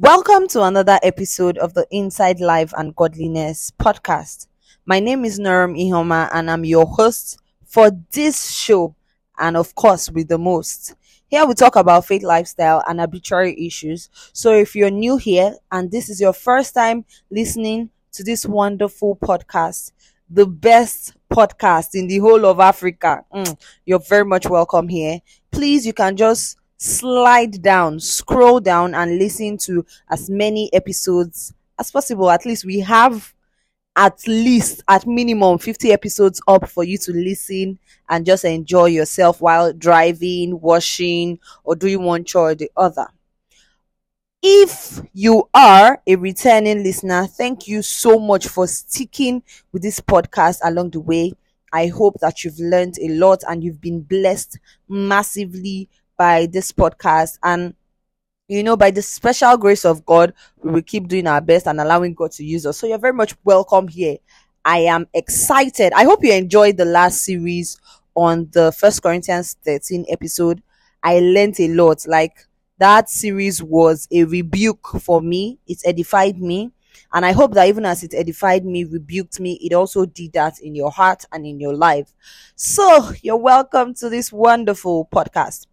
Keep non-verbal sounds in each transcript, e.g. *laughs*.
Welcome to another episode of the Inside Life and Godliness podcast. My name is Norm Ihoma and I'm your host for this show and of course with the most. Here we talk about faith lifestyle and arbitrary issues. So if you're new here and this is your first time listening to this wonderful podcast, the best podcast in the whole of Africa, mm, you're very much welcome here. Please, you can just slide down, scroll down, and listen to as many episodes as possible. At least we have at least at minimum 50 episodes up for you to listen and just enjoy yourself while driving, washing, or doing one chore or the other. If you are a returning listener, thank you so much for sticking with this podcast along the way. I hope that you've learned a lot and you've been blessed massively by this podcast. And, you know, by the special grace of God, we will keep doing our best and allowing God to use us. So you're very much welcome here. I am excited. I hope you enjoyed the last series on the First Corinthians 13 episode. I learned a lot. Like that series was a rebuke for me. It edified me. And I hope that even as it edified me, rebuked me, it also did that in your heart and in your life. So you're welcome to this wonderful podcast.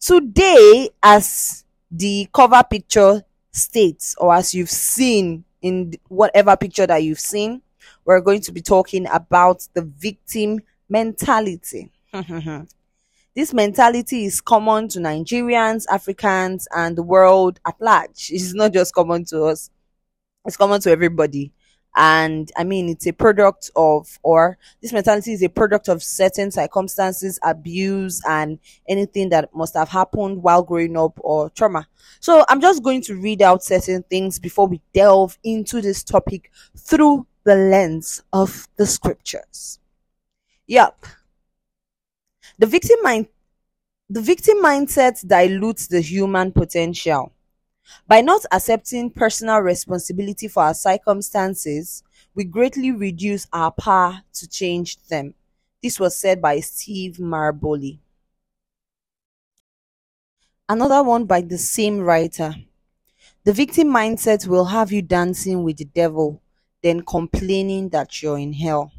Today, as the cover picture states, or as you've seen in whatever picture that you've seen, we're going to be talking about the victim mentality. *laughs* this mentality is common to Nigerians, Africans, and the world at large. It's not just common to us, it's common to everybody and i mean it's a product of or this mentality is a product of certain circumstances abuse and anything that must have happened while growing up or trauma. So i'm just going to read out certain things before we delve into this topic through the lens of the scriptures. Yep the victim mind the victim mindset dilutes the human potential by not accepting personal responsibility for our circumstances, we greatly reduce our power to change them. This was said by Steve Maraboli. Another one by the same writer. The victim mindset will have you dancing with the devil, then complaining that you're in hell.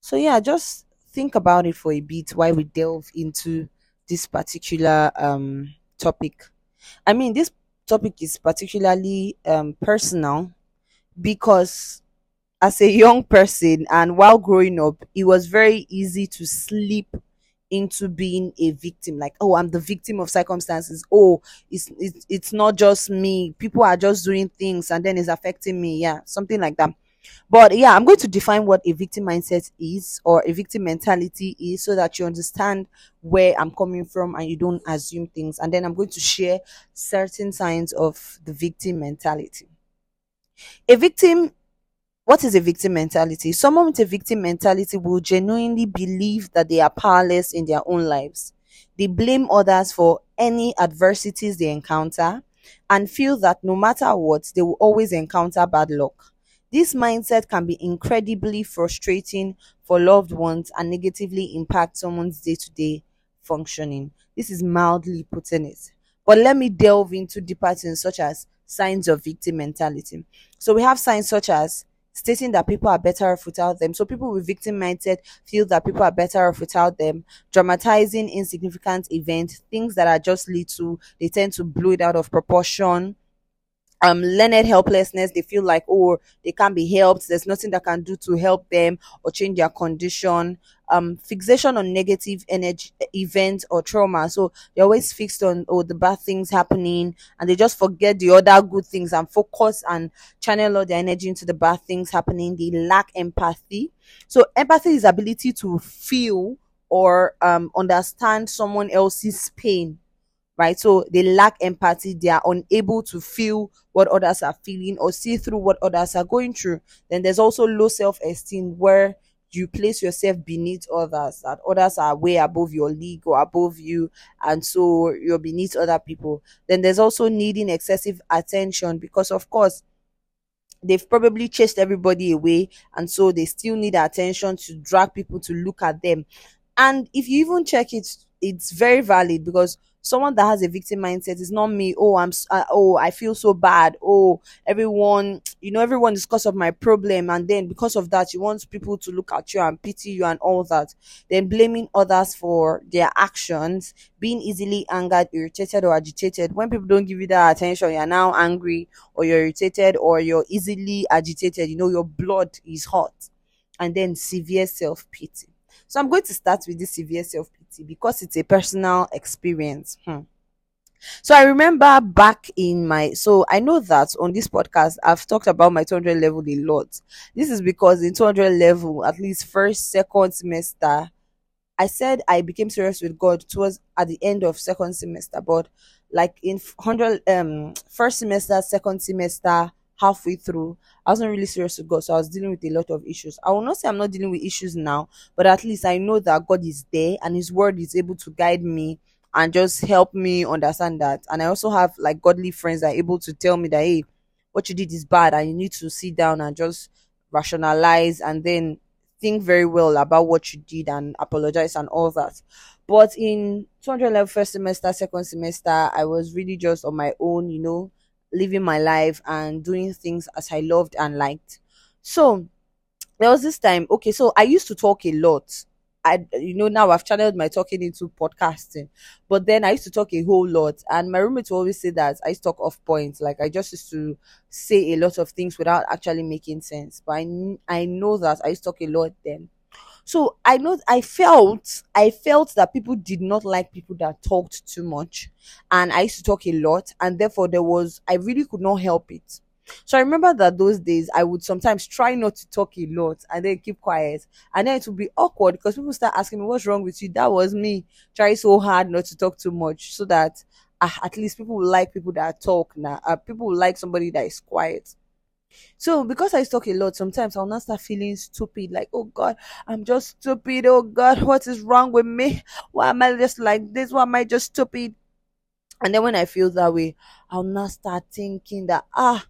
So, yeah, just think about it for a bit while we delve into this particular um, topic. I mean, this topic is particularly um, personal because as a young person and while growing up, it was very easy to slip into being a victim. Like oh i'm the victim of circumstances. Oh it's, it's it's not just me. People are just doing things and then it's affecting me. Yeah something like that but yeah, I'm going to define what a victim mindset is or a victim mentality is so that you understand where I'm coming from and you don't assume things. And then I'm going to share certain signs of the victim mentality. A victim what is a victim mentality? Someone with a victim mentality will genuinely believe that they are powerless in their own lives. They blame others for any adversities they encounter and feel that no matter what, they will always encounter bad luck. This mindset can be incredibly frustrating for loved ones and negatively impact someone's day to day functioning. This is mildly putting it. But let me delve into deeper things such as signs of victim mentality. So we have signs such as stating that people are better off without them. So people with victim mindset feel that people are better off without them, dramatizing insignificant events, things that are just little, they tend to blow it out of proportion um learned helplessness. They feel like oh they can't be helped. There's nothing that can do to help them or change their condition. Um fixation on negative energy events or trauma. So they're always fixed on oh the bad things happening and they just forget the other good things and focus and channel all their energy into the bad things happening. They lack empathy. So empathy is ability to feel or um understand someone else's pain right? So they lack empathy, they are unable to feel what others are feeling or see through what others are going through. Then there's also low self esteem where you place yourself beneath others, that others are way above your league or above you, and so you're beneath other people. Then there's also needing excessive attention because, of course, they've probably chased everybody away, and so they still need attention to drag people to look at them. And if you even check it, it's very valid because someone that has a victim mindset is not me. Oh i'm uh, oh i feel so bad. Oh everyone you know everyone is because of my problem. And then because of that you want people to look at you and pity you and all that. Then blaming others for their actions being easily angered irritated or agitated. When people don't give you that attention you're now angry or you're irritated or you're easily agitated. You know your blood is hot. And then severe self-pity. So i'm going to start with this severe self-pity because it's a personal experience. Hmm. So I remember back in my so I know that on this podcast I've talked about my 200 level a lot. This is because in 200 level, at least first, second semester, I said I became serious with God towards at the end of second semester, but like in 100 um first semester, second semester, halfway through, I wasn't really serious with God, so I was dealing with a lot of issues. I will not say I'm not dealing with issues now, but at least I know that God is there and His word is able to guide me and just help me understand that. And I also have like godly friends that are able to tell me that hey, what you did is bad and you need to sit down and just rationalize and then think very well about what you did and apologize and all that. But in 211 first semester, second semester, I was really just on my own, you know, living my life and doing things as I loved and liked. So there was this time, okay, so I used to talk a lot. I, you know, now I've channeled my talking into podcasting, but then I used to talk a whole lot. And my roommate would always say that I talk off point. Like I just used to say a lot of things without actually making sense. But I, I know that I used to talk a lot then. So I know I felt I felt that people did not like people that talked too much, and I used to talk a lot, and therefore there was I really could not help it. So I remember that those days I would sometimes try not to talk a lot and then keep quiet, and then it would be awkward because people start asking me what's wrong with you. That was me trying so hard not to talk too much, so that uh, at least people like people that talk now. Uh, people like somebody that is quiet. So because I talk a lot, sometimes I'll not start feeling stupid, like, oh God, I'm just stupid. Oh God, what is wrong with me? Why am I just like this? Why am I just stupid? And then when I feel that way, I'll not start thinking that ah,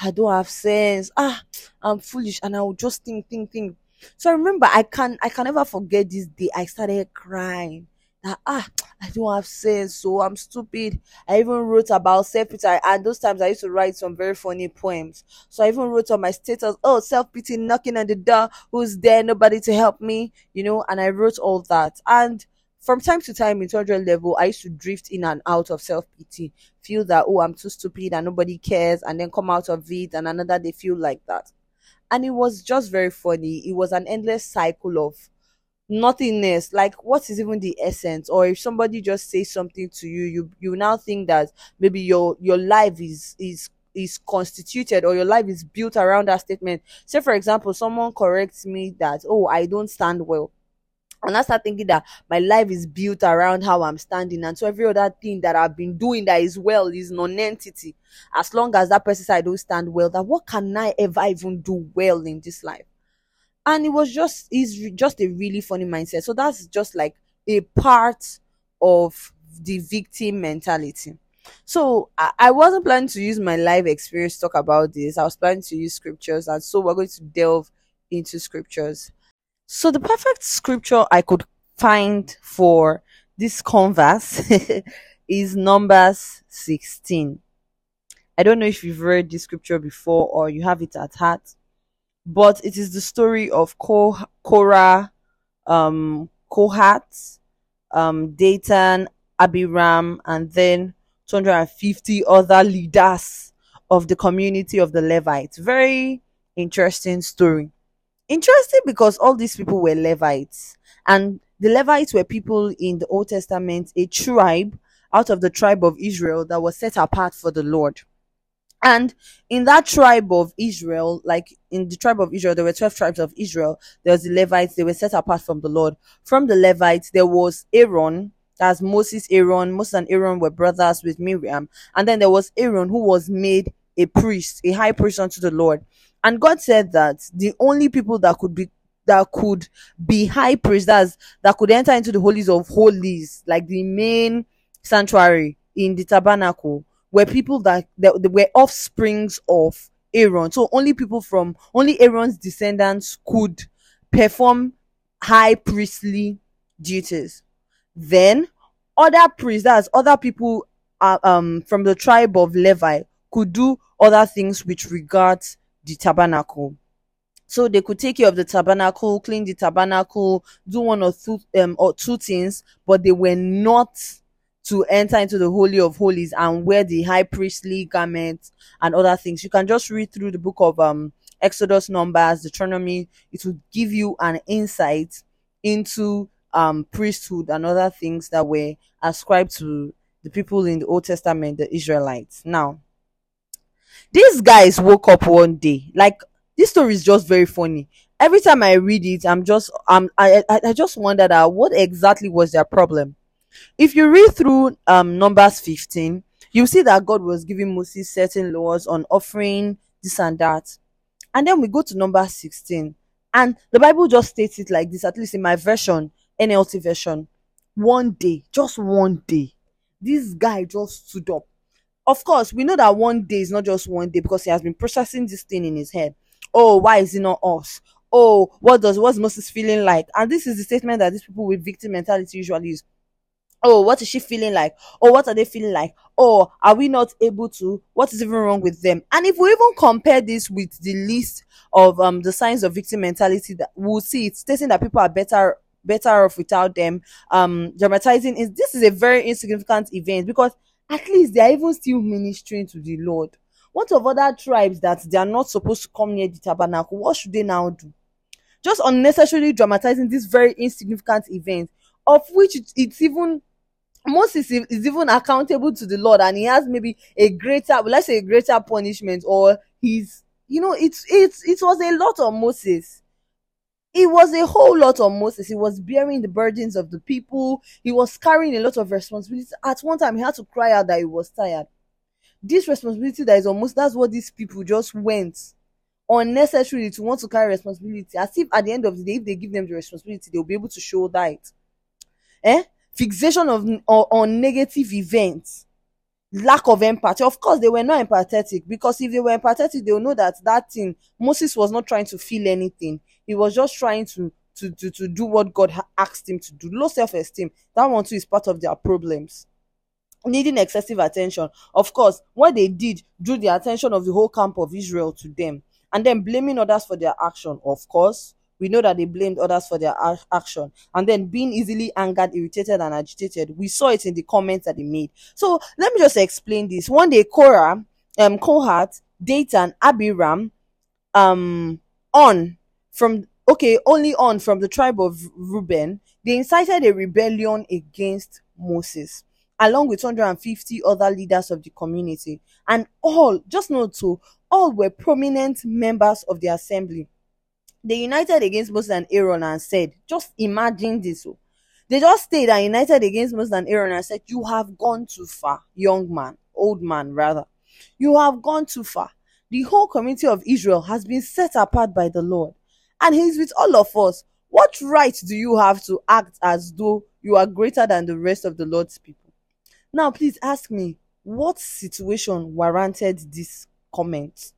I don't have sense. Ah, I'm foolish, and I'll just think, think, think. So I remember I can I can never forget this day. I started crying that ah I don't have sense, so I'm stupid. I even wrote about self pity, and those times I used to write some very funny poems. So I even wrote on my status, "Oh, self pity knocking on the door. Who's there? Nobody to help me," you know. And I wrote all that. And from time to time in 200 level, I used to drift in and out of self pity, feel that oh I'm too stupid and nobody cares, and then come out of it, and another day feel like that. And it was just very funny. It was an endless cycle of nothingness like what is even the essence or if somebody just says something to you you you now think that maybe your your life is is is constituted or your life is built around that statement say for example someone corrects me that oh i don't stand well and I start thinking that my life is built around how I'm standing, and so every other thing that I've been doing that is well is non-entity. As long as that person I don't stand well, that what can I ever even do well in this life? And it was just is just a really funny mindset. So that's just like a part of the victim mentality. So I, I wasn't planning to use my life experience to talk about this. I was planning to use scriptures and so we're going to delve into scriptures. So the perfect scripture i could find for this converse *laughs* is numbers 16 i don't know if you've read this scripture before or you have it at heart but it is the story of Korah, um, Kohath, um, Dathan, Abiram, and then 250 other leaders of the community of the Levites. Very interesting story. Interesting because all these people were Levites, and the Levites were people in the Old Testament, a tribe out of the tribe of Israel that was set apart for the Lord. And in that tribe of Israel, like in the tribe of Israel, there were 12 tribes of Israel. There was the Levites, they were set apart from the Lord. From the Levites, there was Aaron, that's Moses, Aaron. Moses and Aaron were brothers with Miriam. And then there was Aaron who was made a priest, a high priest unto the Lord. And God said that the only people that could be that could be high priests, that could enter into the holies of holies, like the main sanctuary in the tabernacle, were people that, that, that were offsprings of Aaron. So only people from only Aaron's descendants could perform high priestly duties. Then other priests, that's other people uh, um from the tribe of Levi, could do other things with regards the tabernacle. So they could take care of the tabernacle, clean the tabernacle, do one or two um or two things, but they were not to enter into the holy of holies and wear the high priestly garments and other things. You can just read through the book of um Exodus, Numbers, Deuteronomy. It will give you an insight into um priesthood and other things that were ascribed to the people in the Old Testament, the Israelites. Now, these guys woke up one day. Like this story is just very funny. Every time I read it, I'm just um I I, I just wonder that what exactly was their problem. If you read through um Numbers 15, you see that God was giving Moses certain laws on offering this and that. And then we go to number 16. And the Bible just states it like this, at least in my version, NLT version. One day, just one day, this guy just stood up. Of course, we know that one day is not just one day because he has been processing this thing in his head. Oh, why is it not us? Oh, what does what's Moses feeling like? And this is the statement that these people with victim mentality usually use oh what is she feeling like? Oh what are they feeling like? Oh are we not able to what is even wrong with them? And if we even compare this with the list of um the signs of victim mentality that we'll see it's stating that people are better better off without them um dramatizing is this is a very insignificant event because at least they are even still ministering to the lord. What of other tribes that they are not supposed to come near the tabernacle? What should they now do? Just unnecessarily dramatizing this very insignificant event of which it's even Moses is even accountable to the Lord and he has maybe a greater, let's say a greater punishment or he's, you know, it's, it's, it was a lot on Moses. It was a whole lot on Moses. He was bearing the burdens of the people. He was carrying a lot of responsibility. At one time, he had to cry out that he was tired. This responsibility that is almost, that's what these people just went unnecessarily to want to carry responsibility. As if at the end of the day, if they give them the responsibility, they'll be able to show that. Eh? Fixation of on, negative events. Lack of empathy. Of course they were not empathetic because if they were empathetic they would know that that thing moses was not trying to feel anything. He was just trying to to to, to do what god asked him to do. Low self-esteem. That one too is part of their problems. Needing excessive attention. Of course what they did drew the attention of the whole camp of israel to them. And then blaming others for their action. Of course we know that they blamed others for their action. And then being easily angered irritated and agitated we saw it in the comments that they made. So let me just explain this. One day korah um kohath dathan abiram um on from okay only on from the tribe of reuben they incited a rebellion against moses along with 250 other leaders of the community. And all just note so all were prominent members of the assembly they united against Moses and Aaron and said, just imagine this. Oh. They just stayed and united against Moses and Aaron and said, You have gone too far, young man, old man, rather. You have gone too far. The whole community of Israel has been set apart by the Lord, and He is with all of us. What right do you have to act as though you are greater than the rest of the Lord's people? Now, please ask me, what situation warranted this comment?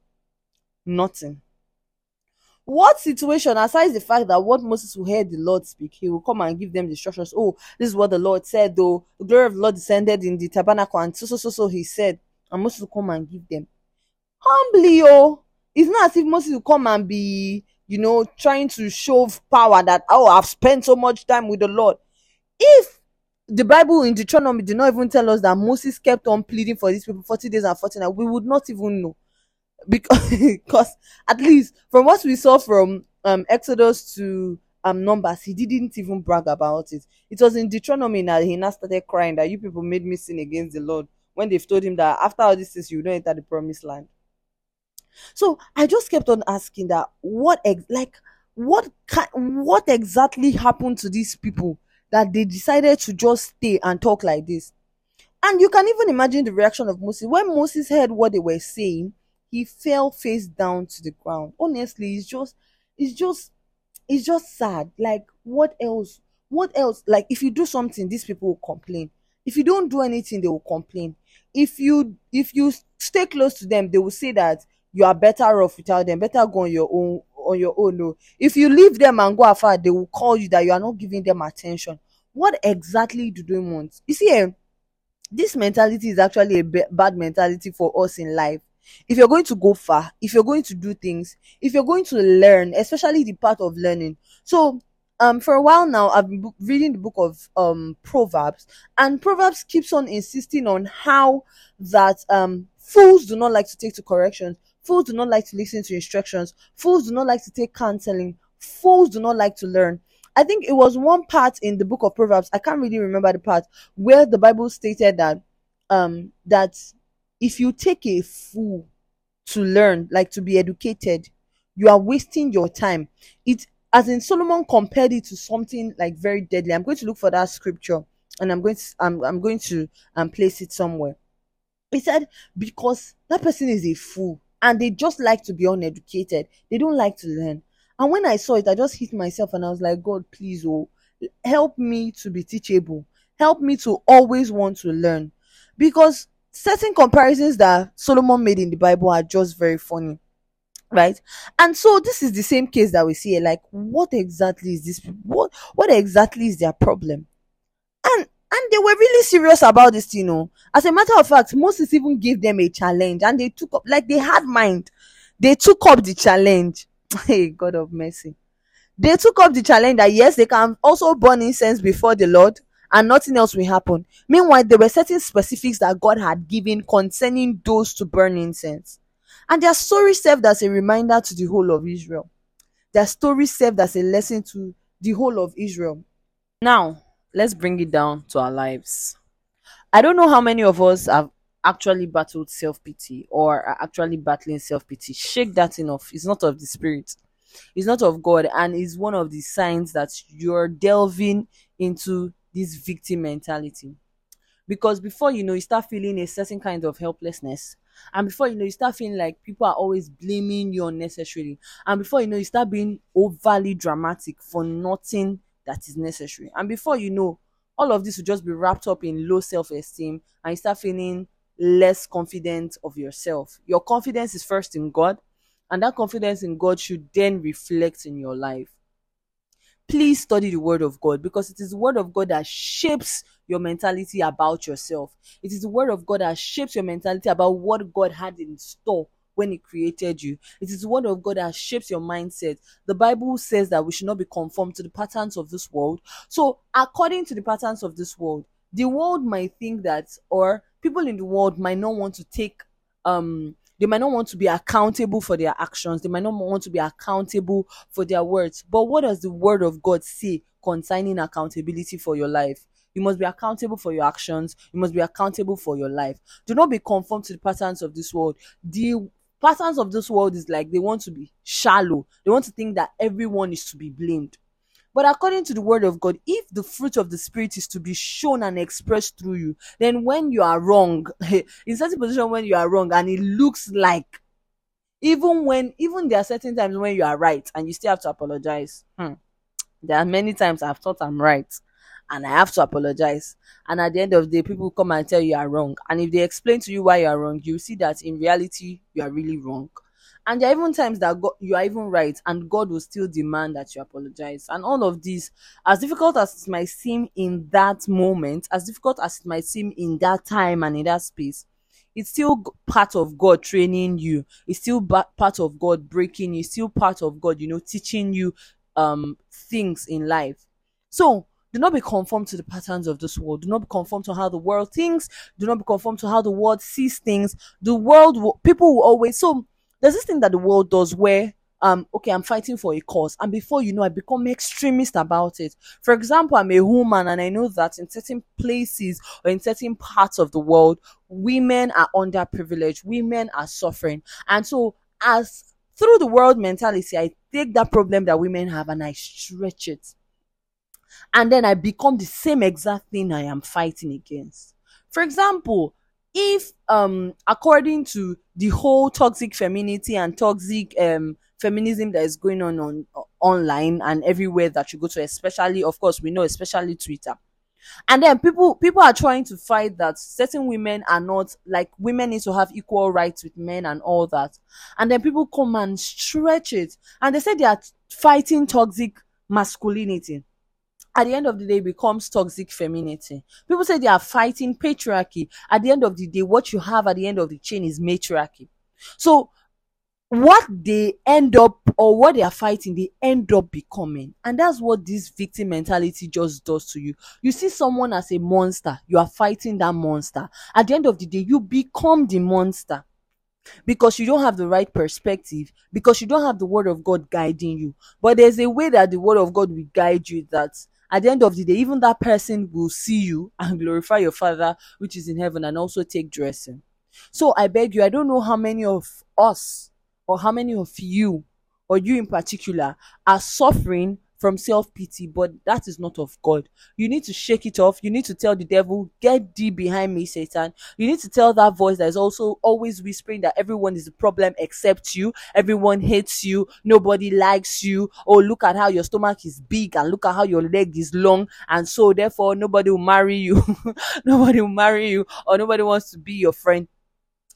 Nothing. What situation, aside the fact that what Moses will hear the Lord speak, he will come and give them the instructions. Oh, this is what the Lord said, though. The glory of the Lord descended in the tabernacle, and so, so, so, so, he said. And Moses will come and give them. Humbly, oh. It's not as if Moses will come and be, you know, trying to show power that, oh, I've spent so much time with the Lord. If the Bible in Deuteronomy did not even tell us that Moses kept on pleading for these people 40 days and 40 nights, we would not even know because *laughs* at least from what we saw from um Exodus to um Numbers, he didn't even brag about it. It was in Deuteronomy that he now started crying that you people made me sin against the Lord when they've told him that after all this is you don't enter the promised land. So I just kept on asking that what ex- like what kind what exactly happened to these people that they decided to just stay and talk like this. And you can even imagine the reaction of Moses when Moses heard what they were saying he fell face down to the ground. Honestly, it's just it's just it's just sad. Like what else? What else? Like if you do something, these people will complain. If you don't do anything, they will complain. If you if you stay close to them, they will say that you are better off without them. Better go on your own on your own. No. If you leave them and go afar, they will call you that you are not giving them attention. what exactly do they want? You see, eh, this mentality is actually a b- bad mentality for us in life. If you're going to go far, if you're going to do things, if you're going to learn, especially the part of learning. So, um, for a while now, I've been reading the book of um Proverbs, and Proverbs keeps on insisting on how that um fools do not like to take to corrections, fools do not like to listen to instructions, fools do not like to take counseling, fools do not like to learn. I think it was one part in the book of Proverbs, I can't really remember the part, where the Bible stated that um that if you take a fool to learn, like to be educated, you are wasting your time. It as in Solomon compared it to something like very deadly. I'm going to look for that scripture and I'm going to I'm, I'm going to um place it somewhere. He said, because that person is a fool and they just like to be uneducated. They don't like to learn. And when I saw it, I just hit myself and I was like, God, please, oh, help me to be teachable. Help me to always want to learn. Because certain comparisons that Solomon made in the Bible are just very funny. Right? And so this is the same case that we see. Like, what exactly is this? What what exactly is their problem? And and they were really serious about this, you know. As a matter of fact, Moses even gave them a challenge and they took up like they had mind. They took up the challenge *laughs* hey, God of mercy. They took up the challenge that yes, they can also burn incense before the Lord and nothing else will happen. Meanwhile, there were certain specifics that God had given concerning those to burn incense. And their story served as a reminder to the whole of Israel. Their story served as a lesson to the whole of Israel. Now, let's bring it down to our lives. I don't know how many of us have actually battled self pity or are actually battling self pity. Shake that enough. It's not of the spirit, it's not of God, and it's one of the signs that you're delving into this victim mentality. Because before you know, you start feeling a certain kind of helplessness. And before you know, you start feeling like people are always blaming you unnecessarily. And before you know, you start being overly dramatic for nothing that is necessary. And before you know, all of this will just be wrapped up in low self esteem and you start feeling less confident of yourself. Your confidence is first in God, and that confidence in God should then reflect in your life. Please study the Word of God because it is the Word of God that shapes your mentality about yourself. It is the Word of God that shapes your mentality about what God had in store when He created you. It is the Word of God that shapes your mindset. The Bible says that we should not be conformed to the patterns of this world. So, according to the patterns of this world, the world might think that, or people in the world might not want to take um they might not want to be accountable for their actions. They might not want to be accountable for their words. But what does the word of god say concerning accountability for your life? You must be accountable for your actions. You must be accountable for your life. Do not be conformed to the patterns of this world. The patterns of this world is like they want to be shallow. They want to think that everyone is to be blamed but according to the word of God, if the fruit of the spirit is to be shown and expressed through you, then when you are wrong, *laughs* in a position when you are wrong and it looks like even when even there are certain times when you are right and you still have to apologize. Hmm. There are many times I've thought I'm right and I have to apologize. And at the end of the day, people come and tell you are wrong. And if they explain to you why you are wrong, you see that in reality you are really wrong. And there are even times that God, you are even right, and God will still demand that you apologize. And all of this, as difficult as it might seem in that moment, as difficult as it might seem in that time and in that space, it's still part of God training you. It's still part of God breaking you. It's still part of God, you know, teaching you um things in life. So do not be conformed to the patterns of this world. Do not be conformed to how the world thinks. Do not be conformed to how the world sees things. The world will, people will always so there's this thing that the world does where um okay i'm fighting for a cause and before you know i become extremist about it. For example i'm a woman and i know that in certain places or in certain parts of the world women are underprivileged women are suffering. And so as through the world mentality i take that problem that women have and i stretch it. And then i become the same exact thing i am fighting against. For example if um according to the whole toxic femininity and toxic um feminism that is going on on uh, online and everywhere that you go to especially of course we know especially twitter. And then people people are trying to fight that certain women are not like women need to have equal rights with men and all that. And then people come and stretch it. And they say they are fighting toxic masculinity at the end of the day becomes toxic femininity. People say they are fighting patriarchy. At the end of the day, what you have at the end of the chain is matriarchy. So what they end up or what they are fighting, they end up becoming. And that's what this victim mentality just does to you. You see someone as a monster, you are fighting that monster. At the end of the day, you become the monster because you don't have the right perspective, because you don't have the word of God guiding you. But there's a way that the word of God will guide you that at the end of the day, even that person will see you and glorify your Father which is in heaven and also take dressing. So I beg you, I don't know how many of us or how many of you or you in particular are suffering from self pity, but that is not of God. You need to shake it off. You need to tell the devil, Get thee behind me, Satan. You need to tell that voice that is also always whispering that everyone is a problem except you. Everyone hates you. Nobody likes you. Oh, look at how your stomach is big and look at how your leg is long. And so, therefore, nobody will marry you. *laughs* nobody will marry you or nobody wants to be your friend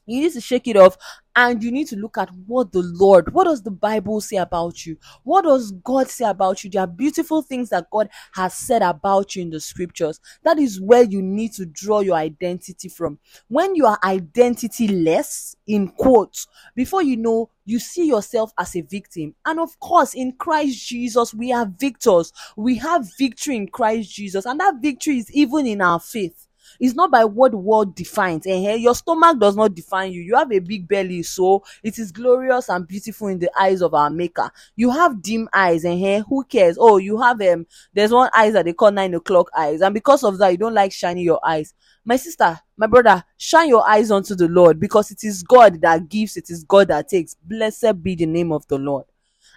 you need to shake it off and you need to look at what the Lord, what does the Bible say about you? What does God say about you? There are beautiful things that God has said about you in the scriptures. That is where you need to draw your identity from. When you are identity less, in quotes, before you know, you see yourself as a victim. And of course, in Christ Jesus, we are victors. We have victory in Christ Jesus. And that victory is even in our faith. It's not by what the world defines. Eh? Your stomach does not define you. You have a big belly, so it is glorious and beautiful in the eyes of our maker. You have dim eyes, eh? Who cares? Oh, you have um there's one eyes that they call nine o'clock eyes, and because of that, you don't like shining your eyes. My sister, my brother, shine your eyes unto the Lord because it is God that gives, it is God that takes. Blessed be the name of the Lord.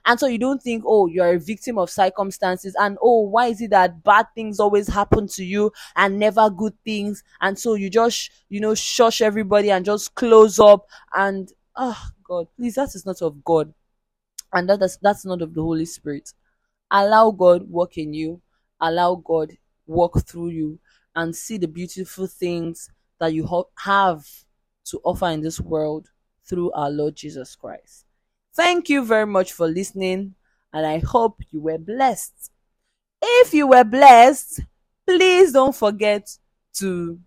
And so you don't think, oh, you're a victim of circumstances and oh, why is it that bad things always happen to you and never good things? And so you just, you know, shush everybody and just close up and, oh God, please, that is not of God. And that is, that's not of the Holy Spirit. Allow God work in you. Allow God walk through you and see the beautiful things that you have to offer in this world through our Lord Jesus Christ. Thank you very much for listening, and I hope you were blessed. If you were blessed, please don't forget to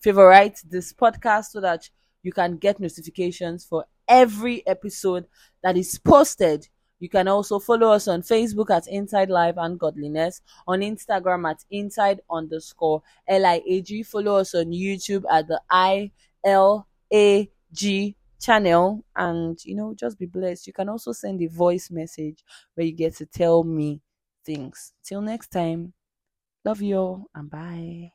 favorite this podcast so that you can get notifications for every episode that is posted. You can also follow us on Facebook at Inside Life and Godliness, on Instagram at Inside underscore LIAG. Follow us on YouTube at the I L A G channel and you know just be blessed. You can also send a voice message where you get to tell me things. Till next time love you all and bye